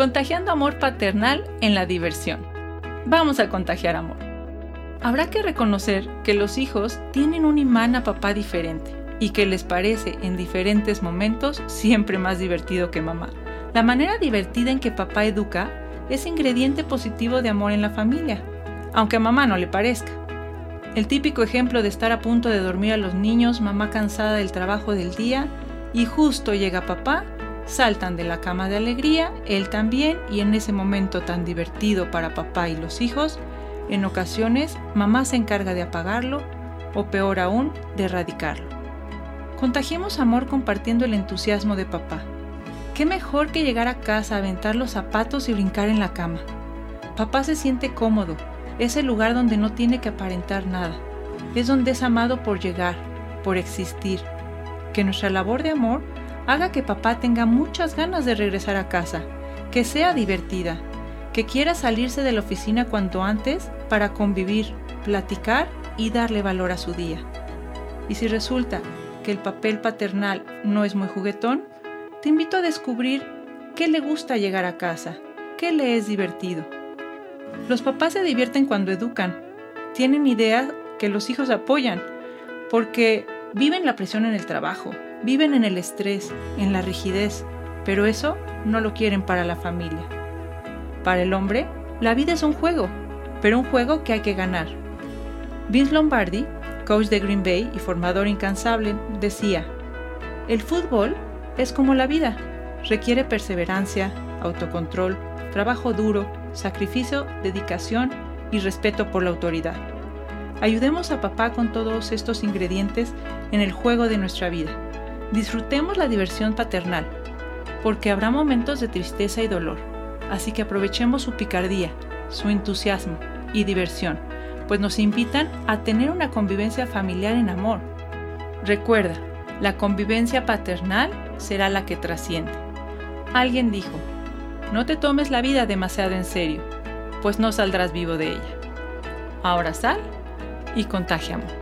Contagiando amor paternal en la diversión. Vamos a contagiar amor. Habrá que reconocer que los hijos tienen un imán a papá diferente y que les parece en diferentes momentos siempre más divertido que mamá. La manera divertida en que papá educa es ingrediente positivo de amor en la familia, aunque a mamá no le parezca. El típico ejemplo de estar a punto de dormir a los niños, mamá cansada del trabajo del día, y justo llega papá, saltan de la cama de alegría, él también, y en ese momento tan divertido para papá y los hijos, en ocasiones mamá se encarga de apagarlo, o peor aún, de erradicarlo. Contagiemos amor compartiendo el entusiasmo de papá. ¿Qué mejor que llegar a casa, aventar los zapatos y brincar en la cama? Papá se siente cómodo, es el lugar donde no tiene que aparentar nada. Es donde es amado por llegar, por existir. Que nuestra labor de amor haga que papá tenga muchas ganas de regresar a casa, que sea divertida, que quiera salirse de la oficina cuanto antes para convivir, platicar y darle valor a su día. Y si resulta que el papel paternal no es muy juguetón, te invito a descubrir qué le gusta llegar a casa, qué le es divertido. Los papás se divierten cuando educan, tienen ideas que los hijos apoyan, porque viven la presión en el trabajo, viven en el estrés, en la rigidez, pero eso no lo quieren para la familia. Para el hombre, la vida es un juego, pero un juego que hay que ganar. Vince Lombardi, coach de Green Bay y formador incansable, decía, el fútbol es como la vida, requiere perseverancia, autocontrol, trabajo duro, sacrificio, dedicación y respeto por la autoridad. Ayudemos a papá con todos estos ingredientes en el juego de nuestra vida. Disfrutemos la diversión paternal, porque habrá momentos de tristeza y dolor, así que aprovechemos su picardía, su entusiasmo y diversión, pues nos invitan a tener una convivencia familiar en amor. Recuerda, la convivencia paternal será la que trasciende. Alguien dijo, no te tomes la vida demasiado en serio, pues no saldrás vivo de ella. Ahora sal y contagiamos.